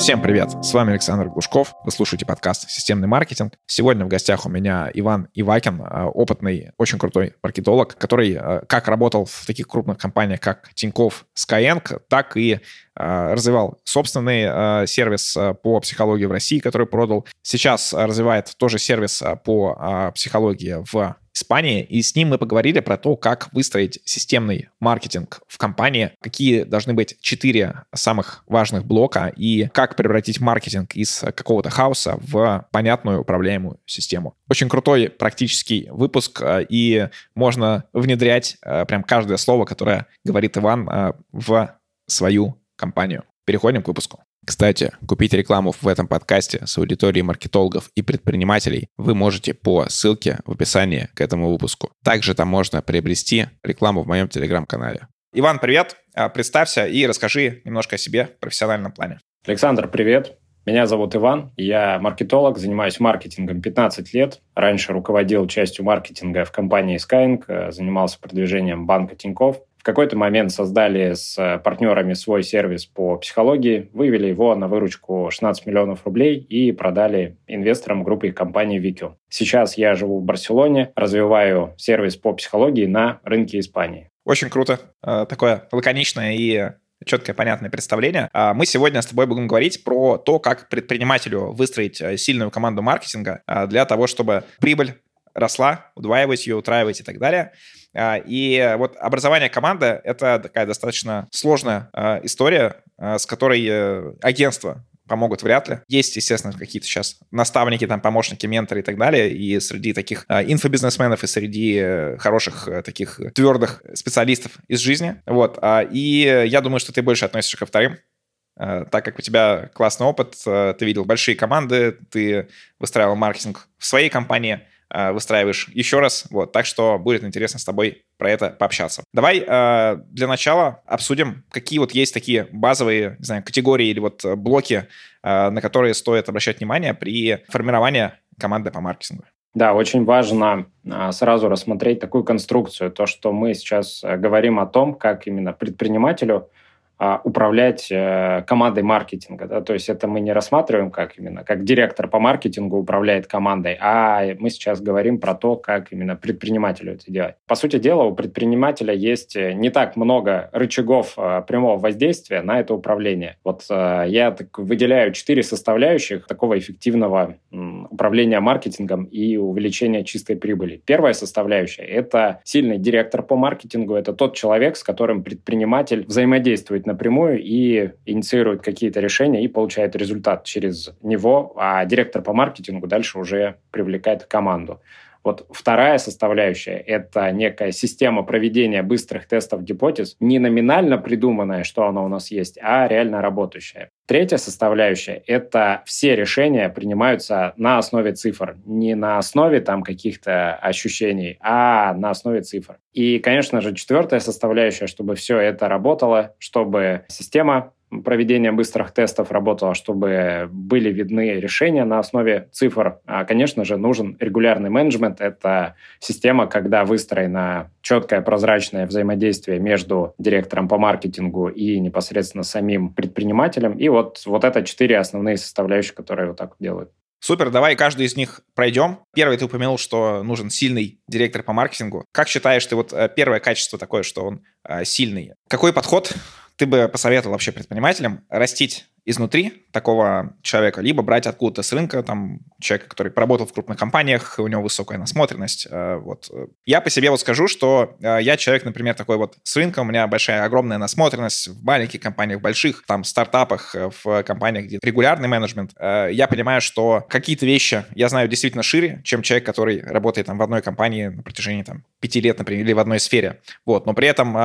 Всем привет! С вами Александр Глушков. Вы слушаете подкаст «Системный маркетинг». Сегодня в гостях у меня Иван Ивакин, э, опытный, очень крутой маркетолог, который э, как работал в таких крупных компаниях, как Тинькофф, Skyeng, так и э, развивал собственный сервис по психологии в России, который продал. Сейчас развивает тоже сервис по психологии в Испании, и с ним мы поговорили про то, как выстроить системный маркетинг в компании, какие должны быть четыре самых важных блока и как превратить маркетинг из какого-то хаоса в понятную управляемую систему. Очень крутой практический выпуск, э, и можно внедрять э, прям каждое слово, которое говорит Иван э, в свою компанию. Переходим к выпуску. Кстати, купить рекламу в этом подкасте с аудиторией маркетологов и предпринимателей вы можете по ссылке в описании к этому выпуску. Также там можно приобрести рекламу в моем телеграм-канале. Иван, привет! А, представься и расскажи немножко о себе в профессиональном плане. Александр, привет! Меня зовут Иван, я маркетолог, занимаюсь маркетингом 15 лет. Раньше руководил частью маркетинга в компании Skyeng, э, занимался продвижением банка Тинькофф. В какой-то момент создали с э, партнерами свой сервис по психологии, вывели его на выручку 16 миллионов рублей и продали инвесторам группы компании Викио. Сейчас я живу в Барселоне, развиваю сервис по психологии на рынке Испании. Очень круто. Э, такое лаконичное и четкое, понятное представление. А мы сегодня с тобой будем говорить про то, как предпринимателю выстроить э, сильную команду маркетинга для того, чтобы прибыль росла, удваивать ее, утраивать и так далее. А, и вот образование команды — это такая достаточно сложная а, история, а, с которой э, агентство помогут вряд ли. Есть, естественно, какие-то сейчас наставники, там, помощники, менторы и так далее, и среди таких э, инфобизнесменов, и среди э, хороших э, таких твердых специалистов из жизни. Вот. Э, и я думаю, что ты больше относишься ко вторым, э, так как у тебя классный опыт, э, ты видел большие команды, ты выстраивал маркетинг в своей компании, выстраиваешь еще раз. Вот, так что будет интересно с тобой про это пообщаться. Давай э, для начала обсудим, какие вот есть такие базовые, не знаю, категории или вот блоки, э, на которые стоит обращать внимание при формировании команды по маркетингу. Да, очень важно а, сразу рассмотреть такую конструкцию, то, что мы сейчас э, говорим о том, как именно предпринимателю управлять э, командой маркетинга. Да? То есть это мы не рассматриваем как именно, как директор по маркетингу управляет командой, а мы сейчас говорим про то, как именно предпринимателю это делать. По сути дела, у предпринимателя есть э, не так много рычагов э, прямого воздействия на это управление. Вот я так выделяю четыре составляющих такого эффективного управления маркетингом и увеличения чистой прибыли. Первая составляющая – это сильный директор по маркетингу. Это тот человек, с которым предприниматель взаимодействует напрямую и инициирует какие-то решения и получает результат через него, а директор по маркетингу дальше уже привлекает команду. Вот вторая составляющая — это некая система проведения быстрых тестов гипотез, не номинально придуманная, что она у нас есть, а реально работающая. Третья составляющая — это все решения принимаются на основе цифр, не на основе там каких-то ощущений, а на основе цифр. И, конечно же, четвертая составляющая, чтобы все это работало, чтобы система проведение быстрых тестов работало, чтобы были видны решения на основе цифр. А, конечно же, нужен регулярный менеджмент. Это система, когда выстроена четкое прозрачное взаимодействие между директором по маркетингу и непосредственно самим предпринимателем. И вот, вот это четыре основные составляющие, которые вот так делают. Супер, давай каждый из них пройдем. Первый ты упомянул, что нужен сильный директор по маркетингу. Как считаешь ты вот э, первое качество такое, что он э, сильный? Какой подход ты бы посоветовал вообще предпринимателям растить изнутри такого человека, либо брать откуда-то с рынка, там, человека, который поработал в крупных компаниях, у него высокая насмотренность. Э, вот. Я по себе вот скажу, что э, я человек, например, такой вот с рынка, у меня большая, огромная насмотренность в маленьких компаниях, в больших, там, стартапах, э, в компаниях, где регулярный менеджмент. Я понимаю, что какие-то вещи я знаю действительно шире, чем человек, который работает там в одной компании на протяжении там пяти лет, например, или в одной сфере. Вот. Но при этом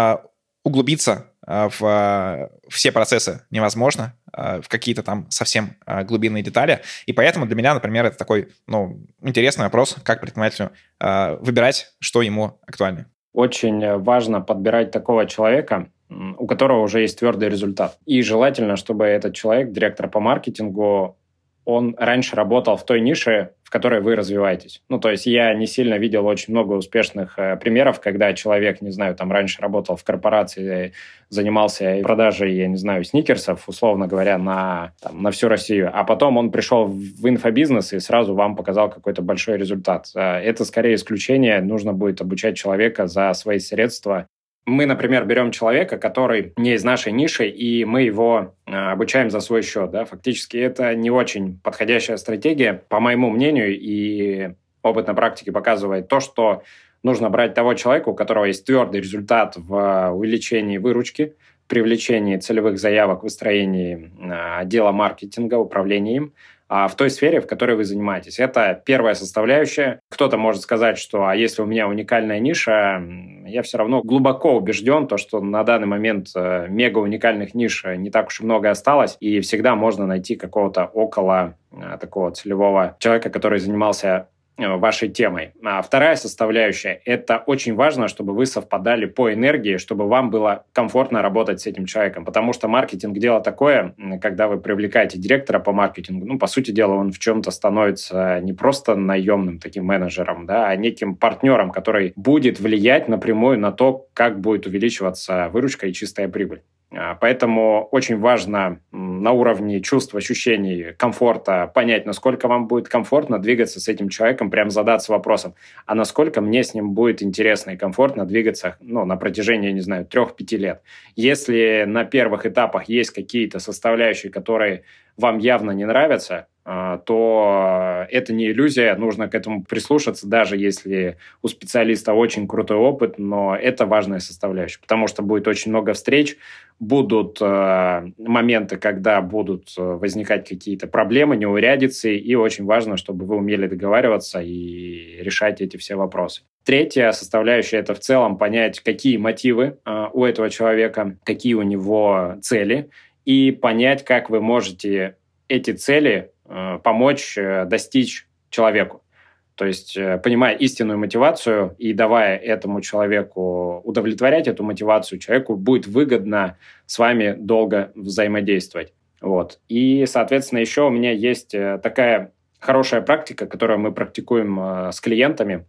углубиться а, в а, все процессы невозможно, а, в какие-то там совсем глубинные детали. И поэтому для меня, например, это такой ну, интересный вопрос, как предпринимателю выбирать, что ему актуально. Очень важно подбирать такого человека, у которого уже есть твердый результат. И желательно, чтобы этот человек, директор по маркетингу, он раньше работал в той нише, в которой вы развиваетесь. Ну, то есть я не сильно видел очень много успешных э, примеров, когда человек, не знаю, там раньше работал в корпорации, занимался продажей, я не знаю, сникерсов, условно говоря, на, там, на всю Россию, а потом он пришел в инфобизнес и сразу вам показал какой-то большой результат. Э, это скорее исключение, нужно будет обучать человека за свои средства мы, например, берем человека, который не из нашей ниши, и мы его э, обучаем за свой счет. Да? Фактически это не очень подходящая стратегия, по моему мнению, и опыт на практике показывает то, что нужно брать того человека, у которого есть твердый результат в увеличении выручки, привлечении целевых заявок, выстроении э, отдела маркетинга, управлении им, а в той сфере, в которой вы занимаетесь. Это первая составляющая. Кто-то может сказать, что а если у меня уникальная ниша, я все равно глубоко убежден, то, что на данный момент э, мега уникальных ниш не так уж и много осталось, и всегда можно найти какого-то около э, такого целевого человека, который занимался Э, вашей темой. А вторая составляющая – это очень важно, чтобы вы совпадали по энергии, чтобы вам было комфортно работать с этим человеком, потому что маркетинг – дело такое, когда вы привлекаете директора по маркетингу, ну, по сути дела, он в чем-то становится не просто наемным таким менеджером, да, а неким партнером, который будет влиять напрямую на то, как будет увеличиваться выручка и чистая прибыль. А, поэтому очень важно на уровне чувств, ощущений, комфорта понять, насколько вам будет комфортно двигаться с этим человеком, прям задаться вопросом, а насколько мне с ним будет интересно и комфортно двигаться ну, на протяжении, не знаю, трех-пяти лет. Если на первых этапах есть какие-то составляющие, которые вам явно не нравятся, то это не иллюзия, нужно к этому прислушаться, даже если у специалиста очень крутой опыт, но это важная составляющая, потому что будет очень много встреч, будут э, моменты, когда будут э, возникать какие-то проблемы, неурядицы, и очень важно, чтобы вы умели договариваться и решать эти все вопросы. Третья составляющая – это в целом понять, какие мотивы э, у этого человека, какие у него цели, и понять, как вы можете эти цели Э, помочь э, достичь человеку. То есть, э, понимая истинную мотивацию и давая этому человеку удовлетворять эту мотивацию, человеку будет выгодно с вами долго взаимодействовать. Вот. И, соответственно, еще у меня есть такая хорошая практика, которую мы практикуем с клиентами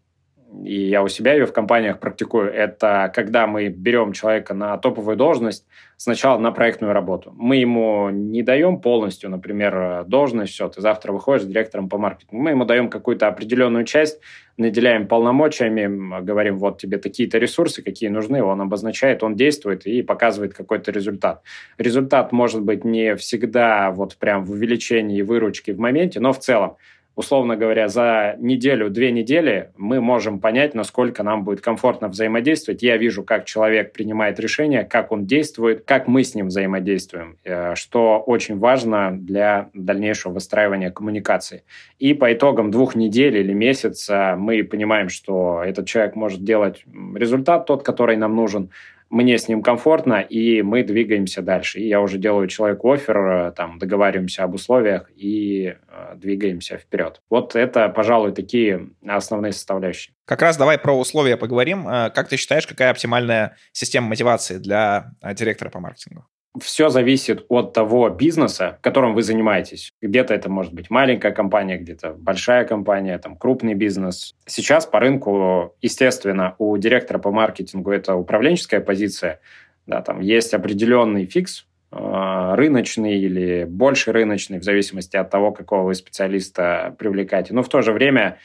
и я у себя ее в компаниях практикую, это когда мы берем человека на топовую должность сначала на проектную работу. Мы ему не даем полностью, например, должность, все, ты завтра выходишь директором по маркетингу. Мы ему даем какую-то определенную часть, наделяем полномочиями, говорим, вот тебе такие-то ресурсы, какие нужны, он обозначает, он действует и показывает какой-то результат. Результат может быть не всегда вот прям в увеличении выручки в моменте, но в целом условно говоря, за неделю-две недели мы можем понять, насколько нам будет комфортно взаимодействовать. Я вижу, как человек принимает решения, как он действует, как мы с ним взаимодействуем, э, что очень важно для дальнейшего выстраивания коммуникации. И по итогам двух недель или месяца мы понимаем, что этот человек может делать результат тот, который нам нужен, мне с ним комфортно, и мы двигаемся дальше. И я уже делаю человеку офер, э, там, договариваемся об условиях и э, двигаемся вперед. Вот это, пожалуй, такие основные составляющие. Как раз давай про условия поговорим. Э, как ты считаешь, какая оптимальная система мотивации для э, директора по маркетингу? Все зависит от того бизнеса, которым вы занимаетесь. Где-то это может быть маленькая компания, где-то большая компания, там крупный бизнес. Сейчас по рынку, естественно, у директора по маркетингу это управленческая позиция. Да, там есть определенный фикс, э, рыночный или больше рыночный, в зависимости от того, какого вы специалиста привлекаете. Но в то же время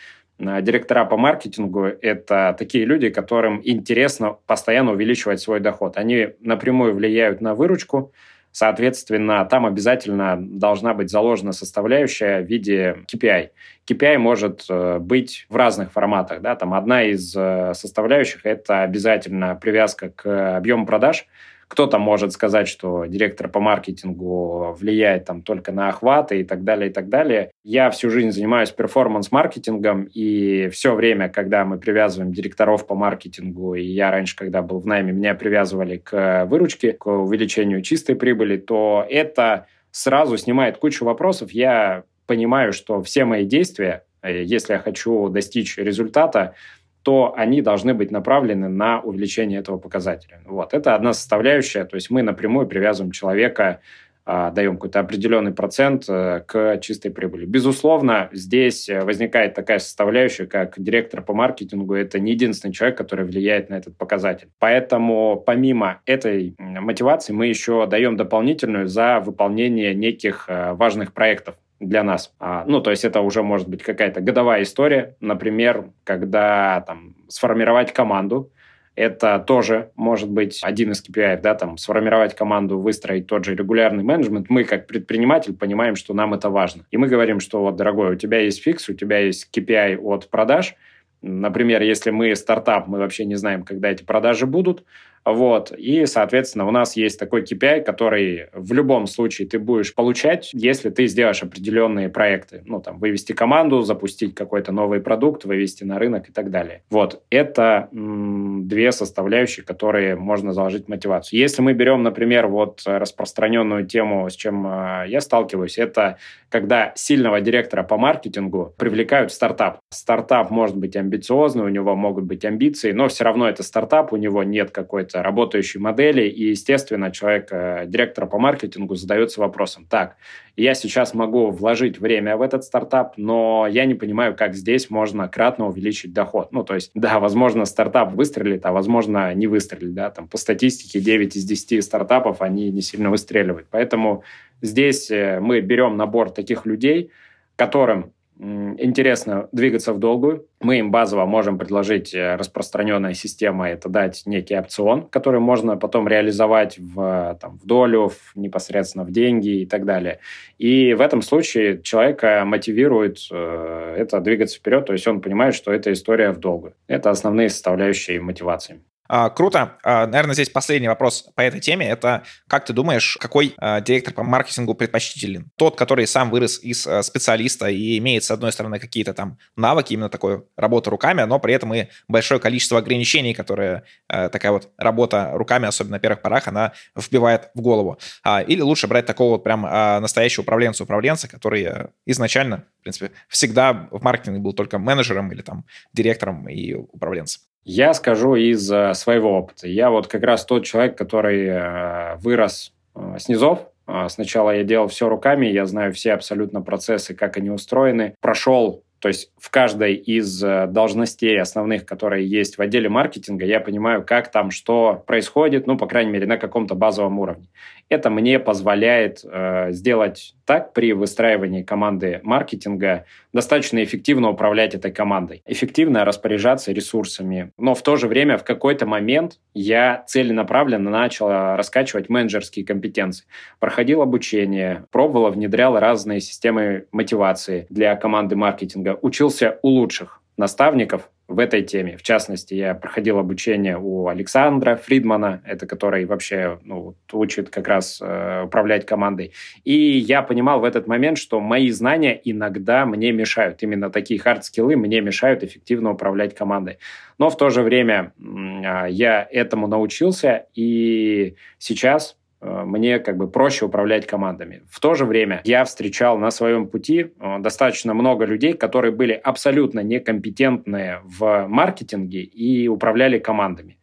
директора по маркетингу – это такие люди, которым интересно постоянно увеличивать свой доход. Они напрямую влияют на выручку, Соответственно, там обязательно должна быть заложена составляющая в виде KPI. KPI может э, быть в разных форматах. Да? Там одна из э, составляющих – это обязательно привязка к объему продаж – кто-то может сказать, что директор по маркетингу влияет там только на охваты и так далее, и так далее. Я всю жизнь занимаюсь перформанс-маркетингом, и все время, когда мы привязываем директоров по маркетингу, и я раньше, когда был в найме, меня привязывали к выручке, к увеличению чистой прибыли, то это сразу снимает кучу вопросов. Я понимаю, что все мои действия, э, если я хочу достичь результата, то они должны быть направлены на увеличение этого показателя. Вот. Это одна составляющая, то есть мы напрямую привязываем человека а, даем какой-то определенный процент э, к чистой прибыли. Безусловно, здесь э, возникает такая составляющая, как директор по маркетингу, это не единственный человек, который влияет на этот показатель. Поэтому помимо этой мотивации мы еще даем дополнительную за выполнение неких э, важных проектов для нас. А, ну, то есть это уже может быть какая-то годовая история, например, когда там сформировать команду, это тоже может быть один из KPI, да, там, сформировать команду, выстроить тот же регулярный менеджмент. Мы, как предприниматель, понимаем, что нам это важно. И мы говорим, что вот, дорогой, у тебя есть фикс, у тебя есть KPI от продаж. Например, если мы стартап, мы вообще не знаем, когда эти продажи будут, вот. И, соответственно, у нас есть такой KPI, который в любом случае ты будешь получать, если ты сделаешь определенные проекты. Ну, там, вывести команду, запустить какой-то новый продукт, вывести на рынок и так далее. Вот. Это м- две составляющие, которые можно заложить в мотивацию. Если мы берем, например, вот распространенную тему, с чем э, я сталкиваюсь, это когда сильного директора по маркетингу привлекают в стартап. Стартап может быть амбициозный, у него могут быть амбиции, но все равно это стартап, у него нет какой-то какой работающей модели, и, естественно, человек, э, директор по маркетингу, задается вопросом, так, я сейчас могу вложить время в этот стартап, но я не понимаю, как здесь можно кратно увеличить доход. Ну, то есть, да, возможно, стартап выстрелит, а возможно, не выстрелит, да, там по статистике 9 из 10 стартапов, они не сильно выстреливают. Поэтому здесь э, мы берем набор таких людей, которым интересно двигаться в долгую. Мы им базово можем предложить э, распространенная система, это дать некий опцион, который можно потом реализовать в, там, в долю, в, непосредственно в деньги и так далее. И в этом случае человека мотивирует э, это двигаться вперед, то есть он понимает, что это история в долгую. Это основные составляющие мотивации. А, круто. А, наверное, здесь последний вопрос по этой теме. Это как ты думаешь, какой а, директор по маркетингу предпочтителен? Тот, который сам вырос из специалиста и имеет, с одной стороны, какие-то там навыки, именно такой работы руками, но при этом и большое количество ограничений, которые такая вот работа руками, особенно на первых порах, она вбивает в голову. Или лучше брать такого вот прям настоящего управленца-управленца, который изначально, в принципе, всегда в маркетинге был только менеджером или там директором и управленцем. Я скажу из э, своего опыта. Я вот как раз тот человек, который э, вырос э, с низов. Сначала я делал все руками, я знаю все абсолютно процессы, как они устроены. Прошел то есть в каждой из должностей основных, которые есть в отделе маркетинга, я понимаю, как там что происходит, ну, по крайней мере, на каком-то базовом уровне. Это мне позволяет э, сделать так при выстраивании команды маркетинга достаточно эффективно управлять этой командой, эффективно распоряжаться ресурсами. Но в то же время в какой-то момент я целенаправленно начал раскачивать менеджерские компетенции. Проходил обучение, пробовал, внедрял разные системы мотивации для команды маркетинга, учился у лучших наставников, в этой теме. В частности, я проходил обучение у Александра Фридмана, это который вообще ну, учит как раз э, управлять командой. И я понимал в этот момент, что мои знания иногда мне мешают. Именно такие хард-скиллы мне мешают эффективно управлять командой. Но в то же время э, я этому научился, и сейчас мне как бы проще управлять командами. В то же время я встречал на своем пути э, достаточно много людей, которые были абсолютно некомпетентные в маркетинге и управляли командами.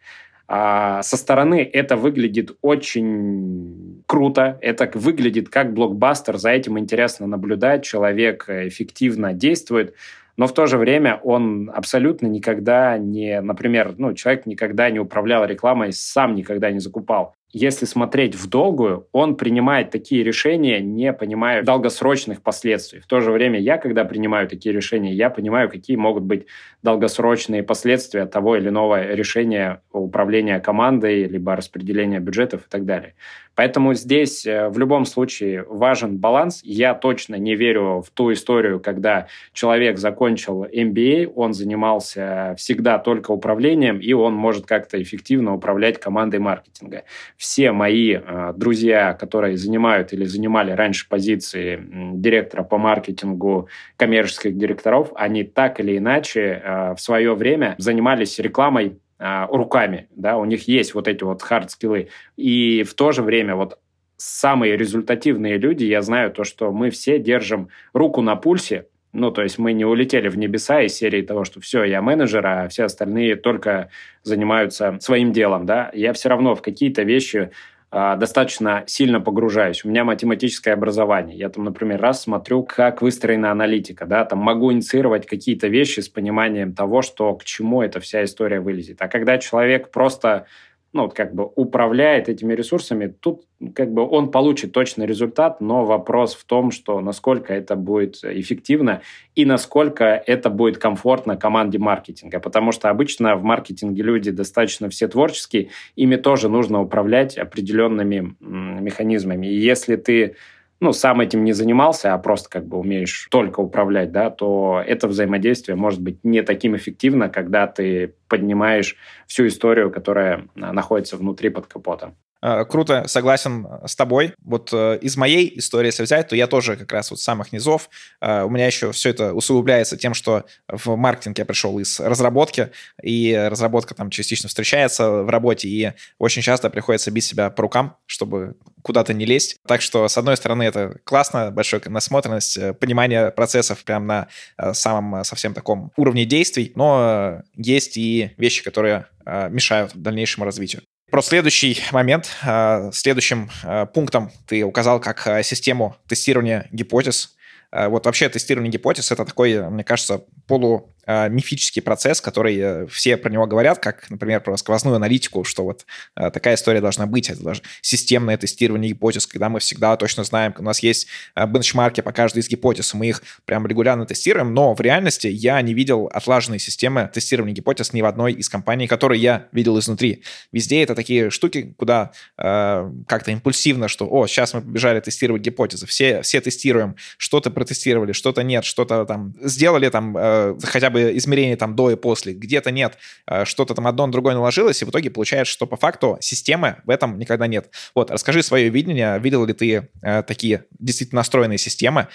А со стороны это выглядит очень круто, это выглядит как блокбастер, за этим интересно наблюдать, человек эффективно действует, но в то же время он абсолютно никогда не, например, ну, человек никогда не управлял рекламой, сам никогда не закупал если смотреть в долгую, он принимает такие решения, не понимая долгосрочных последствий. В то же время я, когда принимаю такие решения, я понимаю, какие могут быть долгосрочные последствия того или иного решения управления командой, либо распределения бюджетов и так далее. Поэтому здесь э, в любом случае важен баланс. Я точно не верю в ту историю, когда человек закончил MBA, он занимался всегда только управлением, и он может как-то эффективно управлять командой маркетинга. Все мои э, друзья, которые занимают или занимали раньше позиции директора по маркетингу коммерческих директоров, они так или иначе э, в свое время занимались рекламой а, руками, да, у них есть вот эти вот хард-скиллы. И в то же время вот самые результативные люди, я знаю то, что мы все держим руку на пульсе, ну, то есть мы не улетели в небеса из серии того, что все, я менеджер, а все остальные только занимаются своим делом, да. Я все равно в какие-то вещи достаточно сильно погружаюсь. У меня математическое образование. Я там, например, раз смотрю, как выстроена аналитика, да, там могу инициировать какие-то вещи с пониманием того, что к чему эта вся история вылезет. А когда человек просто ну, вот как бы управляет этими ресурсами, тут как бы он получит точный результат, но вопрос в том, что насколько это будет эффективно и насколько это будет комфортно команде маркетинга. Потому что обычно в маркетинге люди достаточно все творческие, ими тоже нужно управлять определенными механизмами. И если ты ну, сам этим не занимался, а просто как бы умеешь только управлять, да, то это взаимодействие может быть не таким эффективно, когда ты поднимаешь всю историю, которая а, находится внутри под капотом. Э, круто, согласен с тобой. Вот э, из моей истории, если взять, то я тоже как раз вот с самых низов. Э, у меня еще все это усугубляется тем, что в маркетинг я пришел из разработки, и разработка там частично встречается в работе, и очень часто приходится бить себя по рукам, чтобы куда-то не лезть. Так что, с одной стороны, это классно, большая насмотренность, понимание процессов прям на самом совсем таком уровне действий, но есть и вещи, которые мешают дальнейшему развитию. Про следующий момент. А, следующим а, пунктом ты указал как а, систему тестирования гипотез. Вот вообще тестирование гипотез — это такой, мне кажется, полу э, процесс, который э, все про него говорят, как, например, про сквозную аналитику, что вот э, такая история должна быть, это даже системное тестирование гипотез, когда мы всегда точно знаем, у нас есть э, бенчмарки по каждой из гипотез, мы их прям регулярно тестируем, но в реальности я не видел отлаженной системы тестирования гипотез ни в одной из компаний, которые я видел изнутри. Везде это такие штуки, куда э, как-то импульсивно, что, о, сейчас мы побежали тестировать гипотезы, все, все тестируем, что-то протестировали, что-то нет, что-то там сделали там э, хотя бы измерение там до и после, где-то нет, э, что-то там одно на другое наложилось, и в итоге получается, что по факту системы в этом никогда нет. Вот, расскажи свое видение, видел ли ты э, такие действительно настроенные системы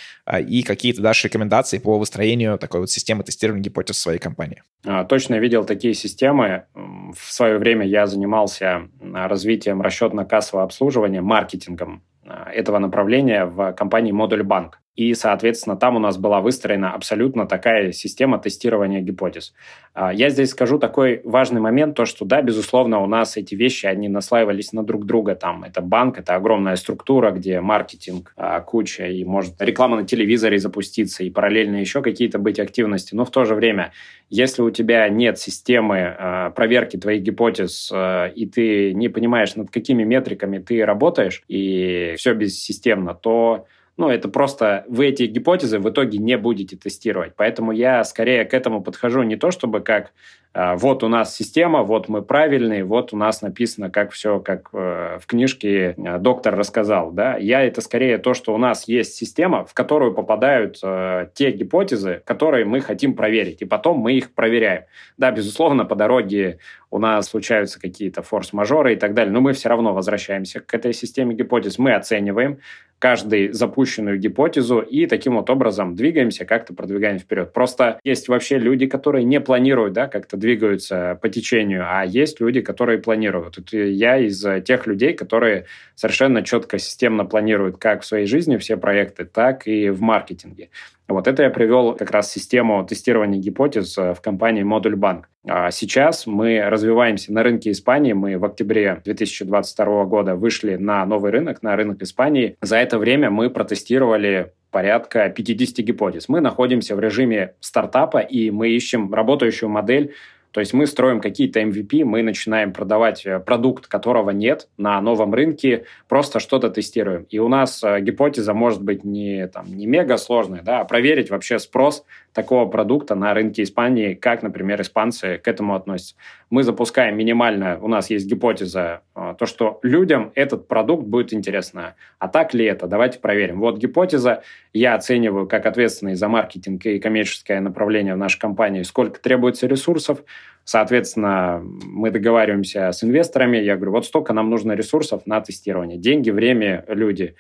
и какие-то дашь рекомендации по выстроению такой вот системы тестирования гипотез в своей компании? А, точно видел такие системы. В свое время я занимался развитием расчетно-кассового обслуживания, маркетингом этого направления в компании Модуль Банк. И, соответственно, там у нас была выстроена абсолютно такая система тестирования гипотез. А, я здесь скажу такой важный момент, то, что, да, безусловно, у нас эти вещи, они наслаивались на друг друга. Там это банк, это огромная структура, где маркетинг а, куча, и может реклама на телевизоре запуститься, и параллельно еще какие-то быть активности. Но в то же время, если у тебя нет системы а, проверки твоих гипотез, и ты не понимаешь, над какими метриками ты работаешь, и все бессистемно, то ну, это просто вы эти гипотезы в итоге не будете тестировать. Поэтому я скорее к этому подхожу не то, чтобы как а, вот у нас система, вот мы правильные, вот у нас написано, как все, как э, в книжке э, доктор рассказал. Да? Я это скорее то, что у нас есть система, в которую попадают э, те гипотезы, которые мы хотим проверить, и потом мы их проверяем. Да, безусловно, по дороге у нас случаются какие-то форс-мажоры и так далее, но мы все равно возвращаемся к этой системе гипотез, мы оцениваем каждую запущенную гипотезу и таким вот образом двигаемся, как-то продвигаем вперед. Просто есть вообще люди, которые не планируют, да, как-то двигаются по течению, а есть люди, которые планируют. Это я из тех людей, которые совершенно четко, системно планируют как в своей жизни все проекты, так и в маркетинге. Вот это я привел как раз систему тестирования гипотез в компании Модуль Банк. А сейчас мы развиваемся на рынке Испании. Мы в октябре 2022 года вышли на новый рынок, на рынок Испании. За это время мы протестировали порядка 50 гипотез. Мы находимся в режиме стартапа, и мы ищем работающую модель то есть мы строим какие-то MVP, мы начинаем продавать э, продукт, которого нет на новом рынке, просто что-то тестируем. И у нас э, гипотеза может быть не, там, не мега сложная, да, а проверить вообще спрос такого продукта на рынке Испании, как, например, испанцы к этому относятся. Мы запускаем минимально, у нас есть гипотеза, э, то, что людям этот продукт будет интересно. А так ли это? Давайте проверим. Вот гипотеза, я оцениваю как ответственный за маркетинг и коммерческое направление в нашей компании, сколько требуется ресурсов, Соответственно, мы договариваемся с инвесторами. Я говорю, вот столько нам нужно ресурсов на тестирование. Деньги, время, люди.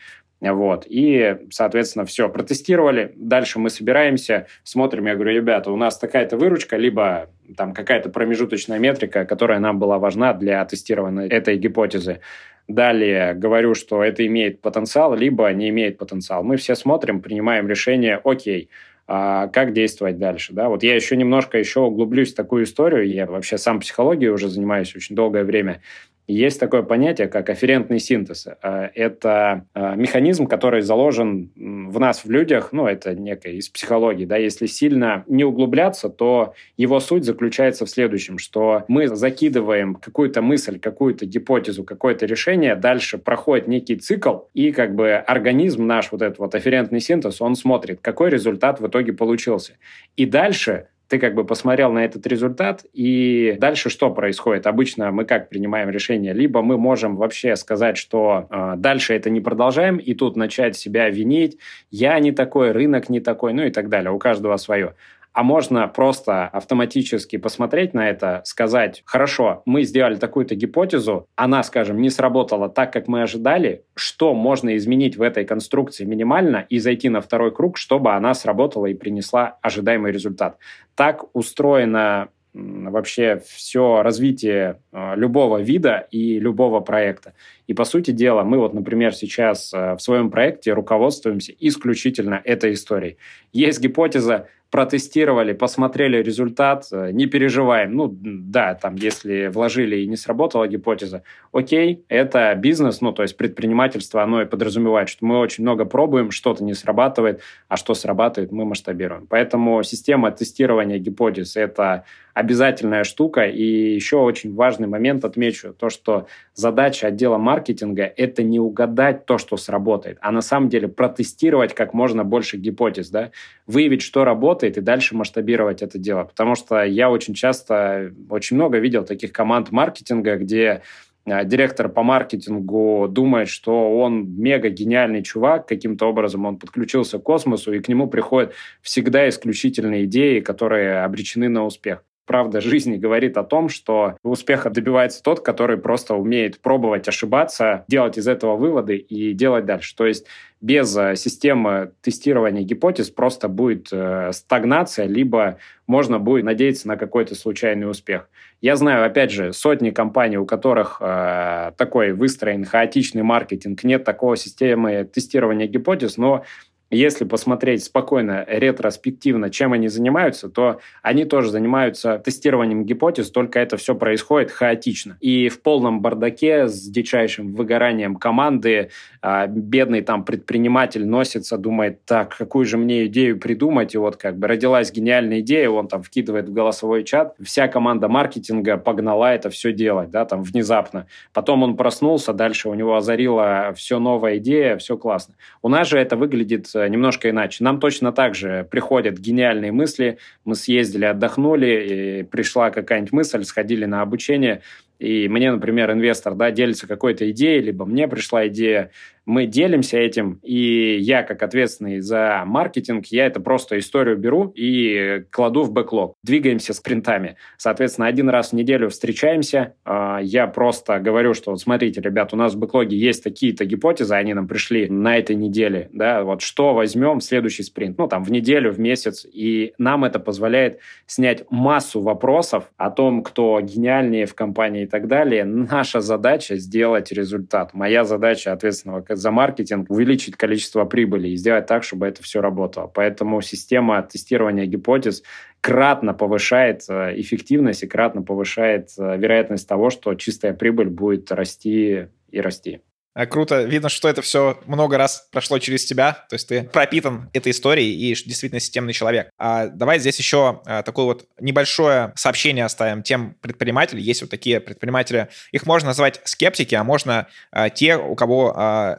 Вот. И, соответственно, все, протестировали. Дальше мы собираемся, смотрим. Я говорю, ребята, у нас такая-то выручка, либо там какая-то промежуточная метрика, которая нам была важна для тестирования этой гипотезы. Далее говорю, что это имеет потенциал, либо не имеет потенциал. Мы все смотрим, принимаем решение, окей, а как действовать дальше. Да? Вот я еще немножко еще углублюсь в такую историю. Я вообще сам психологией уже занимаюсь очень долгое время. Есть такое понятие, как афферентный синтез. Э, это э, механизм, который заложен в нас, в людях, ну, это некое из психологии, да, если сильно не углубляться, то его суть заключается в следующем, что мы закидываем какую-то мысль, какую-то гипотезу, какое-то решение, дальше проходит некий цикл, и как бы организм наш, вот этот вот афферентный синтез, он смотрит, какой результат в итоге получился. И дальше ты как бы посмотрел на этот результат, и дальше что происходит? Обычно мы как принимаем решение? Либо мы можем вообще сказать, что э, дальше это не продолжаем, и тут начать себя винить, я не такой, рынок не такой, ну и так далее, у каждого свое а можно просто автоматически посмотреть на это, сказать, хорошо, мы сделали такую-то гипотезу, она, скажем, не сработала так, как мы ожидали, что можно изменить в этой конструкции минимально и зайти на второй круг, чтобы она сработала и принесла ожидаемый результат. Так устроена вообще все развитие э, любого вида и любого проекта. И, по сути дела, мы вот, например, сейчас э, в своем проекте руководствуемся исключительно этой историей. Есть гипотеза, протестировали, посмотрели результат, э, не переживаем. Ну, да, там, если вложили и не сработала гипотеза, окей, это бизнес, ну, то есть предпринимательство, оно и подразумевает, что мы очень много пробуем, что-то не срабатывает, а что срабатывает, мы масштабируем. Поэтому система тестирования гипотез – это обязательная штука. И еще очень важный момент отмечу, то, что задача отдела маркетинга – это не угадать то, что сработает, а на самом деле протестировать как можно больше гипотез, да, выявить, что работает, и дальше масштабировать это дело. Потому что я очень часто, очень много видел таких команд маркетинга, где а, директор по маркетингу думает, что он мега гениальный чувак, каким-то образом он подключился к космосу, и к нему приходят всегда исключительные идеи, которые обречены на успех правда жизни говорит о том, что успеха добивается тот, который просто умеет пробовать, ошибаться, делать из этого выводы и делать дальше. То есть без э, системы тестирования гипотез просто будет э, стагнация, либо можно будет надеяться на какой-то случайный успех. Я знаю, опять же, сотни компаний, у которых э, такой выстроен хаотичный маркетинг, нет такого системы тестирования гипотез, но если посмотреть спокойно, ретроспективно, чем они занимаются, то они тоже занимаются тестированием гипотез, только это все происходит хаотично. И в полном бардаке с дичайшим выгоранием команды а, бедный там предприниматель носится, думает, так, какую же мне идею придумать, и вот как бы родилась гениальная идея, он там вкидывает в голосовой чат, вся команда маркетинга погнала это все делать, да, там внезапно. Потом он проснулся, дальше у него озарила все новая идея, все классно. У нас же это выглядит э, немножко иначе. Нам точно так же приходят гениальные мысли. Мы съездили, отдохнули, и пришла какая-нибудь мысль, сходили на обучение, и мне, например, инвестор да, делится какой-то идеей, либо мне пришла идея, мы делимся этим, и я, как ответственный за маркетинг, я это просто историю беру и кладу в бэклог. Двигаемся спринтами. Соответственно, один раз в неделю встречаемся, а, я просто говорю, что вот смотрите, ребят, у нас в бэклоге есть такие-то гипотезы, они нам пришли на этой неделе, да, вот что возьмем в следующий спринт, ну, там, в неделю, в месяц, и нам это позволяет снять массу вопросов о том, кто гениальнее в компании и так далее. Наша задача сделать результат. Моя задача ответственного за маркетинг, увеличить количество прибыли и сделать так, чтобы это все работало. Поэтому система тестирования гипотез кратно повышает э, эффективность и кратно повышает э, вероятность того, что чистая прибыль будет расти и расти. А, круто. Видно, что это все много раз прошло через тебя. То есть ты пропитан этой историей и действительно системный человек. А давай здесь еще а, такое вот небольшое сообщение оставим тем предпринимателям. Есть вот такие предприниматели. Их можно назвать скептики, а можно а, те, у кого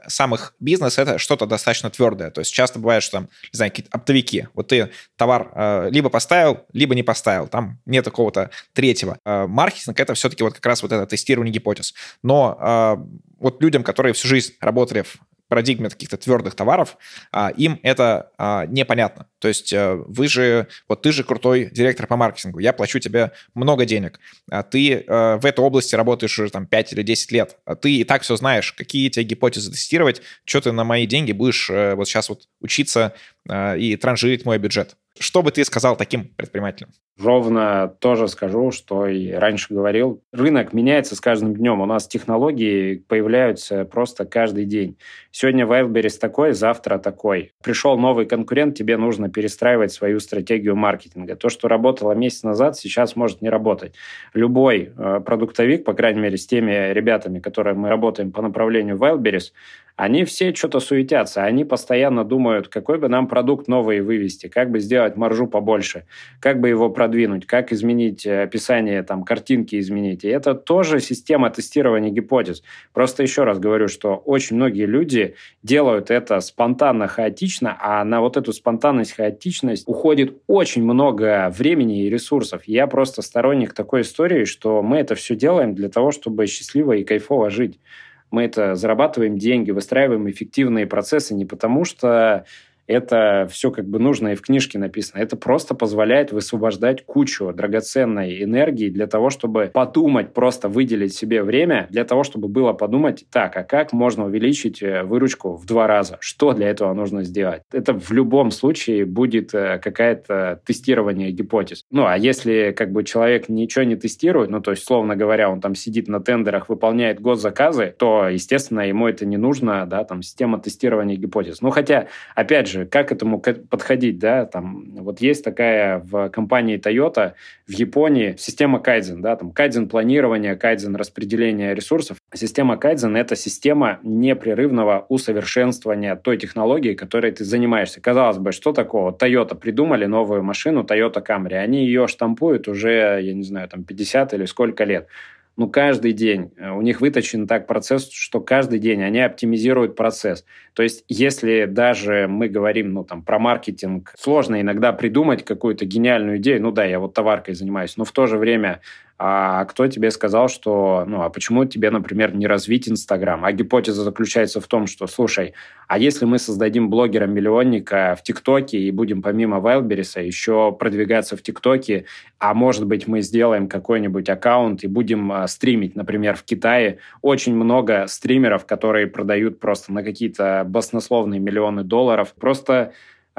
сам их бизнес — это что-то достаточно твердое. То есть часто бывает, что там, не знаю, какие-то оптовики. Вот ты товар либо поставил, либо не поставил. Там нет какого-то третьего. Маркетинг — это все-таки вот как раз вот это тестирование гипотез. Но вот людям, которые всю жизнь работали в парадигме каких-то твердых товаров, а, им это а, непонятно. То есть а, вы же, вот ты же крутой директор по маркетингу, я плачу тебе много денег, а ты а, в этой области работаешь уже там 5 или 10 лет, ты и так все знаешь, какие тебе гипотезы тестировать, что ты на мои деньги будешь а, вот сейчас вот учиться и транжирить мой бюджет. Что бы ты сказал таким предпринимателям? Ровно тоже скажу, что и раньше говорил. Рынок меняется с каждым днем. У нас технологии появляются просто каждый день. Сегодня Wildberries такой, завтра такой. Пришел новый конкурент, тебе нужно перестраивать свою стратегию маркетинга. То, что работало месяц назад, сейчас может не работать. Любой э, продуктовик, по крайней мере, с теми ребятами, которые мы работаем по направлению Wildberries, они все что-то суетятся, они постоянно думают, какой бы нам продукт новый вывести, как бы сделать маржу побольше, как бы его продвинуть, как изменить э, описание, там, картинки изменить. И это тоже система тестирования гипотез. Просто еще раз говорю, что очень многие люди делают это спонтанно, хаотично, а на вот эту спонтанность, хаотичность уходит очень много времени и ресурсов. Я просто сторонник такой истории, что мы это все делаем для того, чтобы счастливо и кайфово жить мы это зарабатываем деньги, выстраиваем эффективные процессы не потому, что это все как бы нужно и в книжке написано. Это просто позволяет высвобождать кучу драгоценной энергии для того, чтобы подумать, просто выделить себе время для того, чтобы было подумать, так, а как можно увеличить э, выручку в два раза? Что для этого нужно сделать? Это в любом случае будет э, какое-то тестирование гипотез. Ну, а если как бы человек ничего не тестирует, ну, то есть, словно говоря, он там сидит на тендерах, выполняет госзаказы, то, естественно, ему это не нужно, да, там, система тестирования гипотез. Ну, хотя, опять же, же, как этому подходить, да, там, вот есть такая в компании Toyota в Японии система Kaizen, да, там, Kaizen планирования, Kaizen распределения ресурсов. Система Kaizen — это система непрерывного усовершенствования той технологии, которой ты занимаешься. Казалось бы, что такого? Toyota придумали новую машину Toyota Camry, они ее штампуют уже, я не знаю, там, 50 или сколько лет ну, каждый день. Э, у них выточен так процесс, что каждый день они оптимизируют процесс. То есть, если даже мы говорим, ну, там, про маркетинг, сложно иногда придумать какую-то гениальную идею. Ну да, я вот товаркой занимаюсь, но в то же время а кто тебе сказал, что, ну, а почему тебе, например, не развить Инстаграм? А гипотеза заключается в том, что, слушай, а если мы создадим блогера-миллионника в ТикТоке и будем помимо Вайлбериса еще продвигаться в ТикТоке, а может быть мы сделаем какой-нибудь аккаунт и будем а, стримить, например, в Китае, очень много стримеров, которые продают просто на какие-то баснословные миллионы долларов. Просто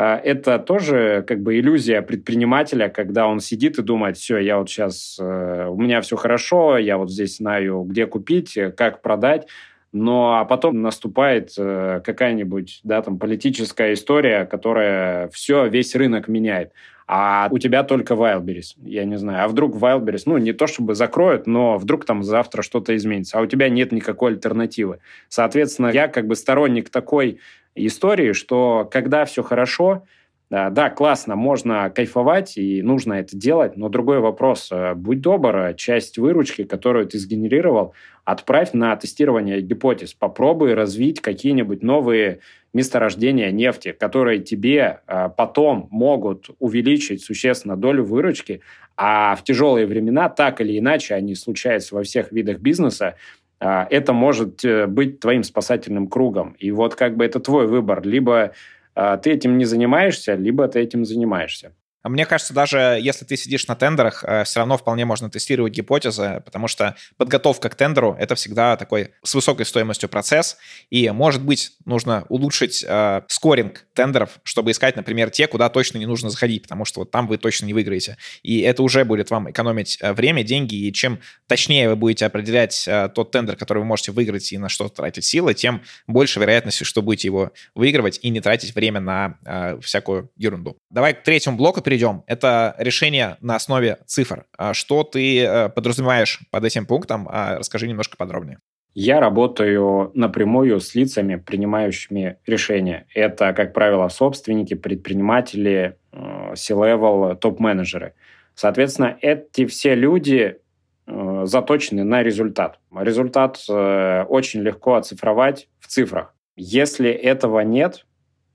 это тоже как бы иллюзия предпринимателя, когда он сидит и думает, все, я вот сейчас, э, у меня все хорошо, я вот здесь знаю, где купить, как продать, но а потом наступает э, какая-нибудь, да, там, политическая история, которая все, весь рынок меняет. А у тебя только Wildberries, я не знаю. А вдруг Wildberries, ну, не то чтобы закроют, но вдруг там завтра что-то изменится, а у тебя нет никакой альтернативы. Соответственно, я как бы сторонник такой истории, что когда все хорошо, да, классно, можно кайфовать, и нужно это делать, но другой вопрос. Э, будь добр, часть выручки, которую ты сгенерировал, отправь на тестирование гипотез. Попробуй развить какие-нибудь новые месторождения нефти, которые тебе э, потом могут увеличить существенно долю выручки, а в тяжелые времена, так или иначе, они случаются во всех видах бизнеса, это может э, быть твоим спасательным кругом. И вот как бы это твой выбор. Либо ты этим не занимаешься, либо ты этим занимаешься. А мне кажется, даже если ты сидишь на тендерах, э, все равно вполне можно тестировать гипотезы, потому что подготовка к тендеру — это всегда такой с высокой стоимостью процесс, и, может быть, нужно улучшить э, скоринг тендеров, чтобы искать, например, те, куда точно не нужно заходить, потому что вот там вы точно не выиграете. И это уже будет вам экономить э, время, деньги, и чем точнее вы будете определять э, тот тендер, который вы можете выиграть и на что тратить силы, тем больше вероятности, что будете его выигрывать и не тратить время на э, всякую ерунду. Давай к третьему блоку перейдем перейдем. Это решение на основе цифр. А что ты э, подразумеваешь под этим пунктом? А расскажи немножко подробнее. Я работаю напрямую с лицами, принимающими решения. Это, как правило, собственники, предприниматели, э, C-level, топ-менеджеры. Соответственно, эти все люди э, заточены на результат. Результат очень легко оцифровать в цифрах. Если этого нет,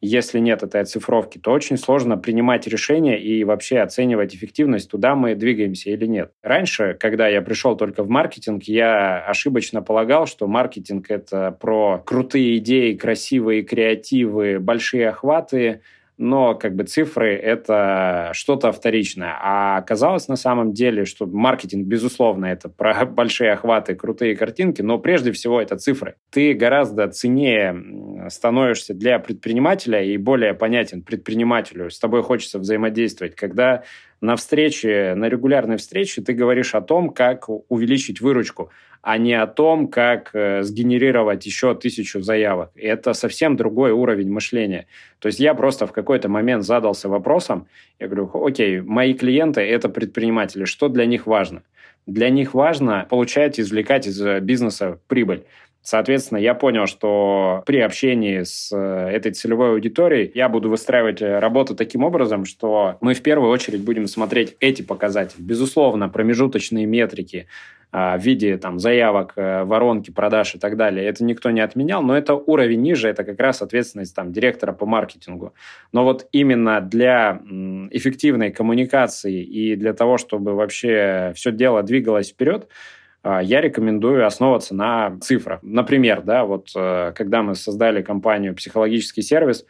если нет этой оцифровки, то очень сложно принимать решения и вообще оценивать эффективность, туда мы двигаемся или нет. Раньше, когда я пришел только в маркетинг, я ошибочно полагал, что маркетинг — это про крутые идеи, красивые креативы, большие охваты, но как бы цифры — это что-то вторичное. А оказалось на самом деле, что маркетинг, безусловно, это про большие охваты, крутые картинки, но прежде всего это цифры. Ты гораздо ценнее становишься для предпринимателя и более понятен предпринимателю, с тобой хочется взаимодействовать, когда на встрече, на регулярной встрече ты говоришь о том, как увеличить выручку, а не о том, как э, сгенерировать еще тысячу заявок. Это совсем другой уровень мышления. То есть я просто в какой-то момент задался вопросом, я говорю, окей, мои клиенты – это предприниматели, что для них важно? Для них важно получать, извлекать из э, бизнеса прибыль. Соответственно, я понял, что при общении с э, этой целевой аудиторией я буду выстраивать работу таким образом, что мы в первую очередь будем смотреть эти показатели. Безусловно, промежуточные метрики в виде там, заявок, э, воронки, продаж и так далее, это никто не отменял, но это уровень ниже, это как раз ответственность там, директора по маркетингу. Но вот именно для эффективной коммуникации и для того, чтобы вообще все дело двигалось вперед, а, я рекомендую основываться на цифрах. Например, да, вот э, когда мы создали компанию «Психологический сервис»,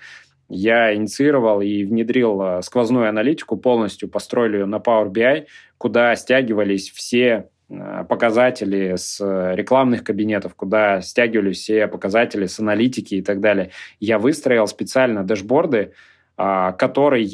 я инициировал и внедрил э, сквозную аналитику, полностью построили ее на Power BI, куда стягивались все показатели с рекламных кабинетов, куда стягивались все показатели с аналитики и так далее. Я выстроил специально дэшборды, а, которые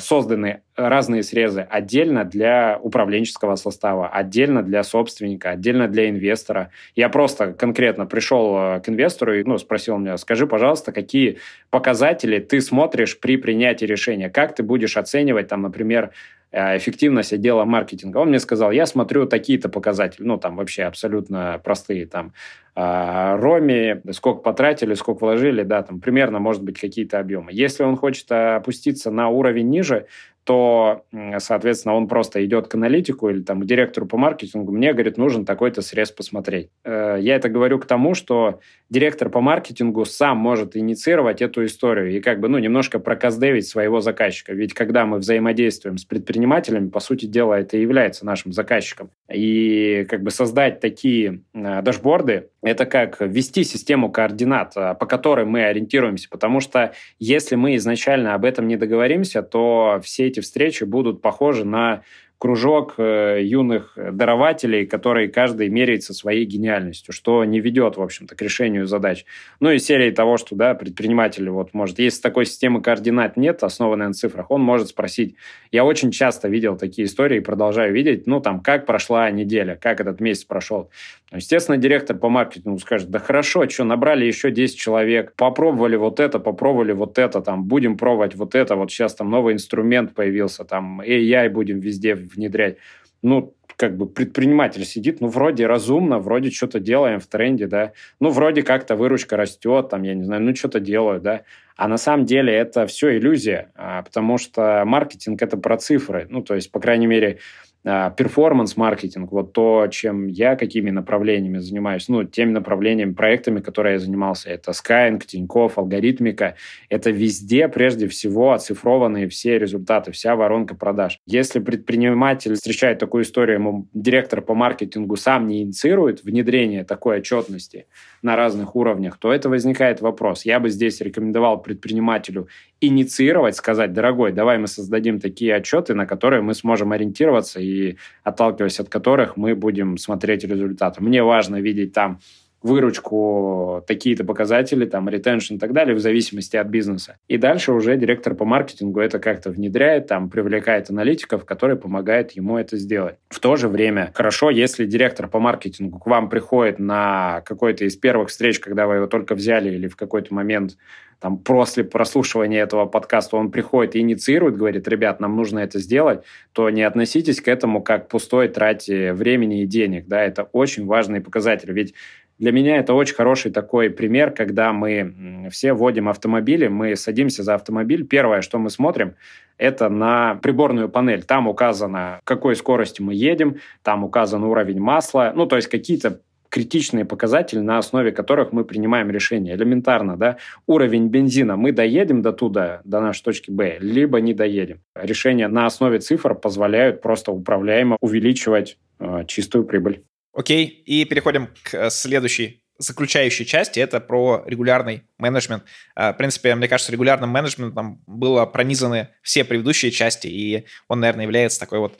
созданы разные срезы отдельно для управленческого состава, отдельно для собственника, отдельно для инвестора. Я просто конкретно пришел э, к инвестору и ну, спросил меня, скажи, пожалуйста, какие показатели ты смотришь при принятии решения, как ты будешь оценивать, там, например, э, эффективность отдела маркетинга. Он мне сказал, я смотрю такие-то показатели, ну, там вообще абсолютно простые, там, э, Роме, сколько потратили, сколько вложили, да, там примерно, может быть, какие-то объемы. Если он хочет опуститься на уровень ниже, то, соответственно, он просто идет к аналитику или там к директору по маркетингу, мне, говорит, нужен такой-то срез посмотреть. Э, я это говорю к тому, что директор по маркетингу сам может инициировать эту историю и как бы, ну, немножко проказдевить своего заказчика. Ведь когда мы взаимодействуем с предпринимателями, по сути дела, это и является нашим заказчиком. И как бы создать такие э, дашборды, это как ввести систему координат, э, по которой мы ориентируемся. Потому что если мы изначально об этом не договоримся, то все эти встречи будут похожи на кружок э, юных дарователей, которые каждый меряется своей гениальностью, что не ведет, в общем-то, к решению задач. Ну и серии того, что, да, предприниматель вот может, если такой системы координат нет, основанной на цифрах, он может спросить. Я очень часто видел такие истории и продолжаю видеть, ну, там, как прошла неделя, как этот месяц прошел. Естественно, директор по маркетингу скажет, да хорошо, что, набрали еще 10 человек, попробовали вот это, попробовали вот это, там, будем пробовать вот это, вот сейчас там новый инструмент появился, там, AI будем везде внедрять. Ну, как бы предприниматель сидит, ну, вроде разумно, вроде что-то делаем в тренде, да, ну, вроде как-то выручка растет, там, я не знаю, ну, что-то делаю, да, а на самом деле это все иллюзия, а, потому что маркетинг – это про цифры, ну, то есть, по крайней мере, перформанс-маркетинг, вот то, чем я, какими направлениями занимаюсь, ну, теми направлениями, проектами, которые я занимался, это Skyeng, Тинькофф, алгоритмика, это везде, прежде всего, оцифрованные все результаты, вся воронка продаж. Если предприниматель встречает такую историю, ему директор по маркетингу сам не инициирует внедрение такой отчетности на разных уровнях, то это возникает вопрос. Я бы здесь рекомендовал предпринимателю инициировать, сказать, дорогой, давай мы создадим такие отчеты, на которые мы сможем ориентироваться и отталкиваясь от которых мы будем смотреть результаты. Мне важно видеть там выручку, такие-то показатели, там, ретеншн и так далее, в зависимости от бизнеса. И дальше уже директор по маркетингу это как-то внедряет, там, привлекает аналитиков, которые помогают ему это сделать. В то же время хорошо, если директор по маркетингу к вам приходит на какой-то из первых встреч, когда вы его только взяли или в какой-то момент там, после прослушивания этого подкаста он приходит и инициирует, говорит, ребят, нам нужно это сделать, то не относитесь к этому как к пустой трате времени и денег. Да? Это очень важный показатель. Ведь для меня это очень хороший такой пример, когда мы все вводим автомобили, мы садимся за автомобиль. Первое, что мы смотрим, это на приборную панель. Там указано, какой скоростью мы едем, там указан уровень масла, ну, то есть какие-то критичные показатели, на основе которых мы принимаем решение. Элементарно, да, уровень бензина, мы доедем до туда, до нашей точки Б, либо не доедем. Решения на основе цифр позволяют просто управляемо увеличивать э, чистую прибыль. Окей, и переходим к э, следующей заключающей части, это про регулярный менеджмент. Э, в принципе, мне кажется, регулярным менеджментом было пронизаны все предыдущие части, и он, наверное, является такой вот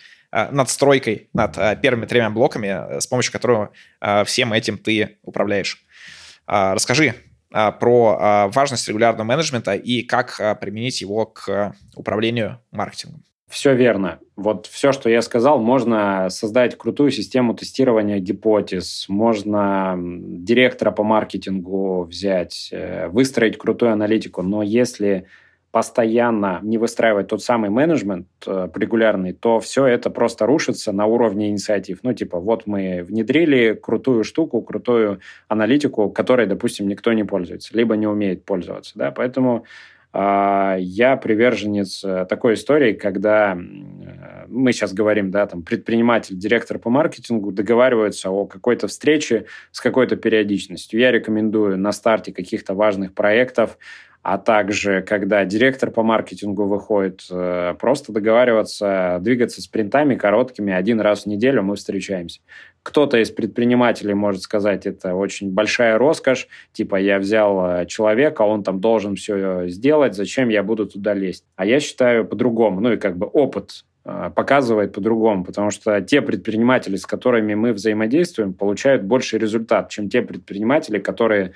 надстройкой над первыми тремя блоками, с помощью которого всем этим ты управляешь. Расскажи, а, про а, важность регулярного менеджмента и как применить его к управлению маркетингом. Все верно. Вот все, что я сказал, можно создать крутую систему тестирования гипотез, можно директора по маркетингу взять, э, выстроить крутую аналитику, но если постоянно не выстраивать тот самый менеджмент э, регулярный, то все это просто рушится на уровне инициатив. Ну, типа, вот мы внедрили крутую штуку, крутую аналитику, которой, допустим, никто не пользуется, либо не умеет пользоваться. Да? Поэтому э, я приверженец э, такой истории, когда э, мы сейчас говорим, да, там, предприниматель, директор по маркетингу договариваются о какой-то встрече с какой-то периодичностью. Я рекомендую на старте каких-то важных проектов а также, когда директор по маркетингу выходит, э, просто договариваться, двигаться с принтами короткими, один раз в неделю мы встречаемся. Кто-то из предпринимателей может сказать, это очень большая роскошь, типа я взял э, человека, он там должен все сделать, зачем я буду туда лезть? А я считаю по-другому, ну и как бы опыт э, показывает по-другому, потому что те предприниматели, с которыми мы взаимодействуем, получают больше результат, чем те предприниматели, которые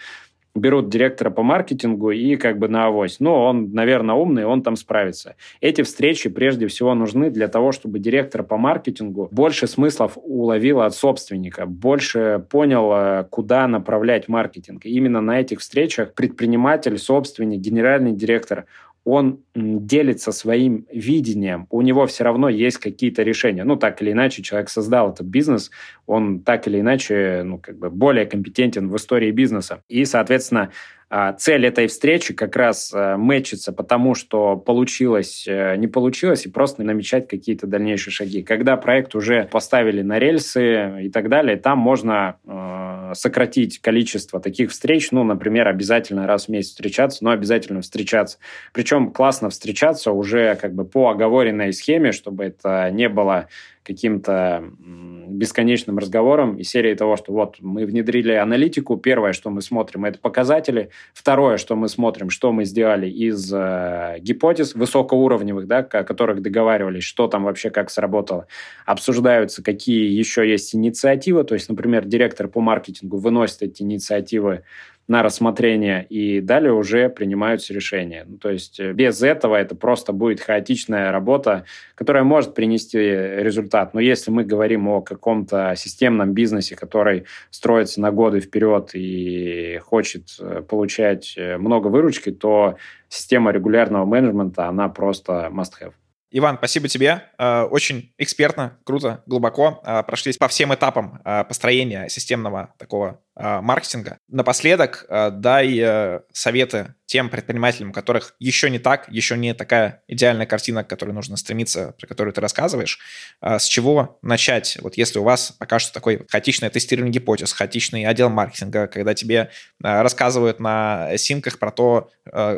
берут директора по маркетингу и как бы на авось. Ну, он, наверное, умный, он там справится. Эти встречи прежде всего нужны для того, чтобы директор по маркетингу больше смыслов уловил от собственника, больше понял, э, куда направлять маркетинг. И именно на этих встречах предприниматель, собственник, генеральный директор, он делится своим видением, у него все равно есть какие-то решения. Ну, так или иначе, человек создал этот бизнес, он так или иначе, ну, как бы более компетентен в истории бизнеса. И, соответственно, а, цель этой встречи как раз э, мэчится потому, что получилось, э, не получилось, и просто намечать какие-то дальнейшие шаги. Когда проект уже поставили на рельсы и так далее, там можно э, сократить количество таких встреч, ну, например, обязательно раз в месяц встречаться, но обязательно встречаться. Причем классно встречаться уже как бы по оговоренной схеме, чтобы это не было каким-то бесконечным разговором из серии того, что вот мы внедрили аналитику, первое, что мы смотрим, это показатели, второе, что мы смотрим, что мы сделали из э, гипотез высокоуровневых, да, о которых договаривались, что там вообще как сработало, обсуждаются, какие еще есть инициативы, то есть, например, директор по маркетингу выносит эти инициативы на рассмотрение, и далее уже принимаются решения. Ну, то есть э, без этого это просто будет хаотичная работа, которая может принести результат. Но если мы говорим о каком-то системном бизнесе, который строится на годы вперед и хочет э, получать э, много выручки, то система регулярного менеджмента, она просто must-have. Иван, спасибо тебе. Очень экспертно, круто, глубоко прошлись по всем этапам построения системного такого маркетинга. Напоследок а, дай э, советы тем предпринимателям, у которых еще не так, еще не такая идеальная картина, к которой нужно стремиться, про которую ты рассказываешь. А, с чего начать? Вот если у вас пока что такой хаотичное тестирование гипотез, хаотичный отдел маркетинга, когда тебе рассказывают на синках про то,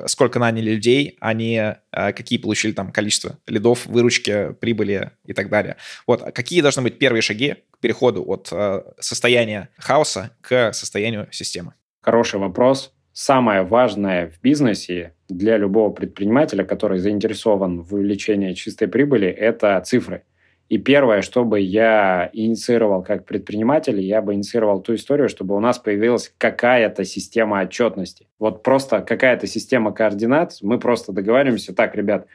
сколько наняли людей, а не какие получили там количество лидов, выручки, прибыли и так далее. Вот какие должны быть первые шаги переходу от э, состояния хаоса к состоянию системы? Хороший вопрос. Самое важное в бизнесе для любого предпринимателя, который заинтересован в увеличении чистой прибыли, это цифры. И первое, что бы я инициировал как предприниматель, я бы инициировал ту историю, чтобы у нас появилась какая-то система отчетности. Вот просто какая-то система координат. Мы просто договариваемся, так, ребят,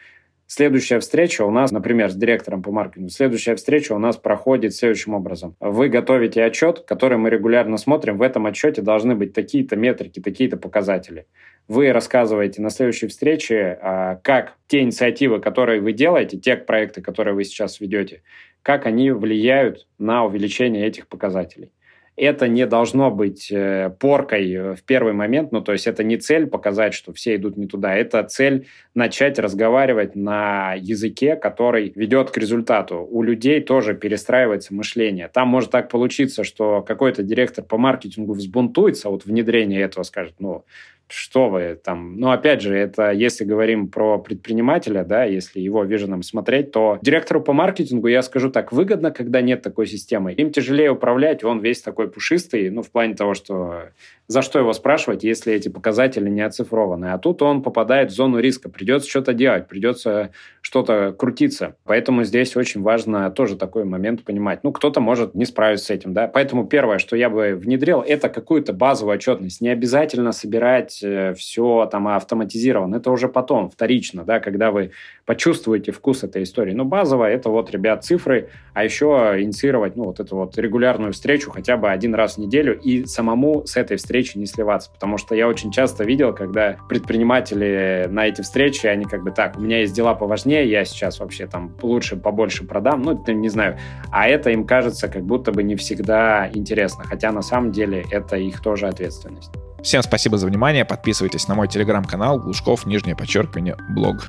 Следующая встреча у нас, например, с директором по маркетингу, следующая встреча у нас проходит следующим образом. Вы готовите отчет, который мы регулярно смотрим. В этом отчете должны быть такие-то метрики, такие-то показатели. Вы рассказываете на следующей встрече, а, как те инициативы, которые вы делаете, те проекты, которые вы сейчас ведете, как они влияют на увеличение этих показателей это не должно быть э, поркой в первый момент, ну, то есть это не цель показать, что все идут не туда, это цель начать разговаривать на языке, который ведет к результату. У людей тоже перестраивается мышление. Там может так получиться, что какой-то директор по маркетингу взбунтуется от внедрения этого, скажет, ну, что вы там... Ну, опять же, это если говорим про предпринимателя, да, если его виженом смотреть, то директору по маркетингу, я скажу так, выгодно, когда нет такой системы. Им тяжелее управлять, он весь такой пушистый, ну, в плане того, что за что его спрашивать, если эти показатели не оцифрованы. А тут он попадает в зону риска, придется что-то делать, придется что-то крутиться. Поэтому здесь очень важно тоже такой момент понимать. Ну, кто-то может не справиться с этим, да. Поэтому первое, что я бы внедрил, это какую-то базовую отчетность. Не обязательно собирать э, все там автоматизировано. Это уже потом, вторично, да, когда вы почувствуете вкус этой истории. Но базовое это вот, ребят, цифры, а еще инициировать, ну, вот эту вот регулярную встречу хотя бы один раз в неделю и самому с этой встречи не сливаться. Потому что я очень часто видел, когда предприниматели на эти встречи, они как бы так, у меня есть дела поважнее, я сейчас вообще там лучше, побольше продам, ну, не знаю. А это им кажется как будто бы не всегда интересно, хотя на самом деле это их тоже ответственность. Всем спасибо за внимание, подписывайтесь на мой телеграм-канал Глушков, нижнее подчеркивание, блог.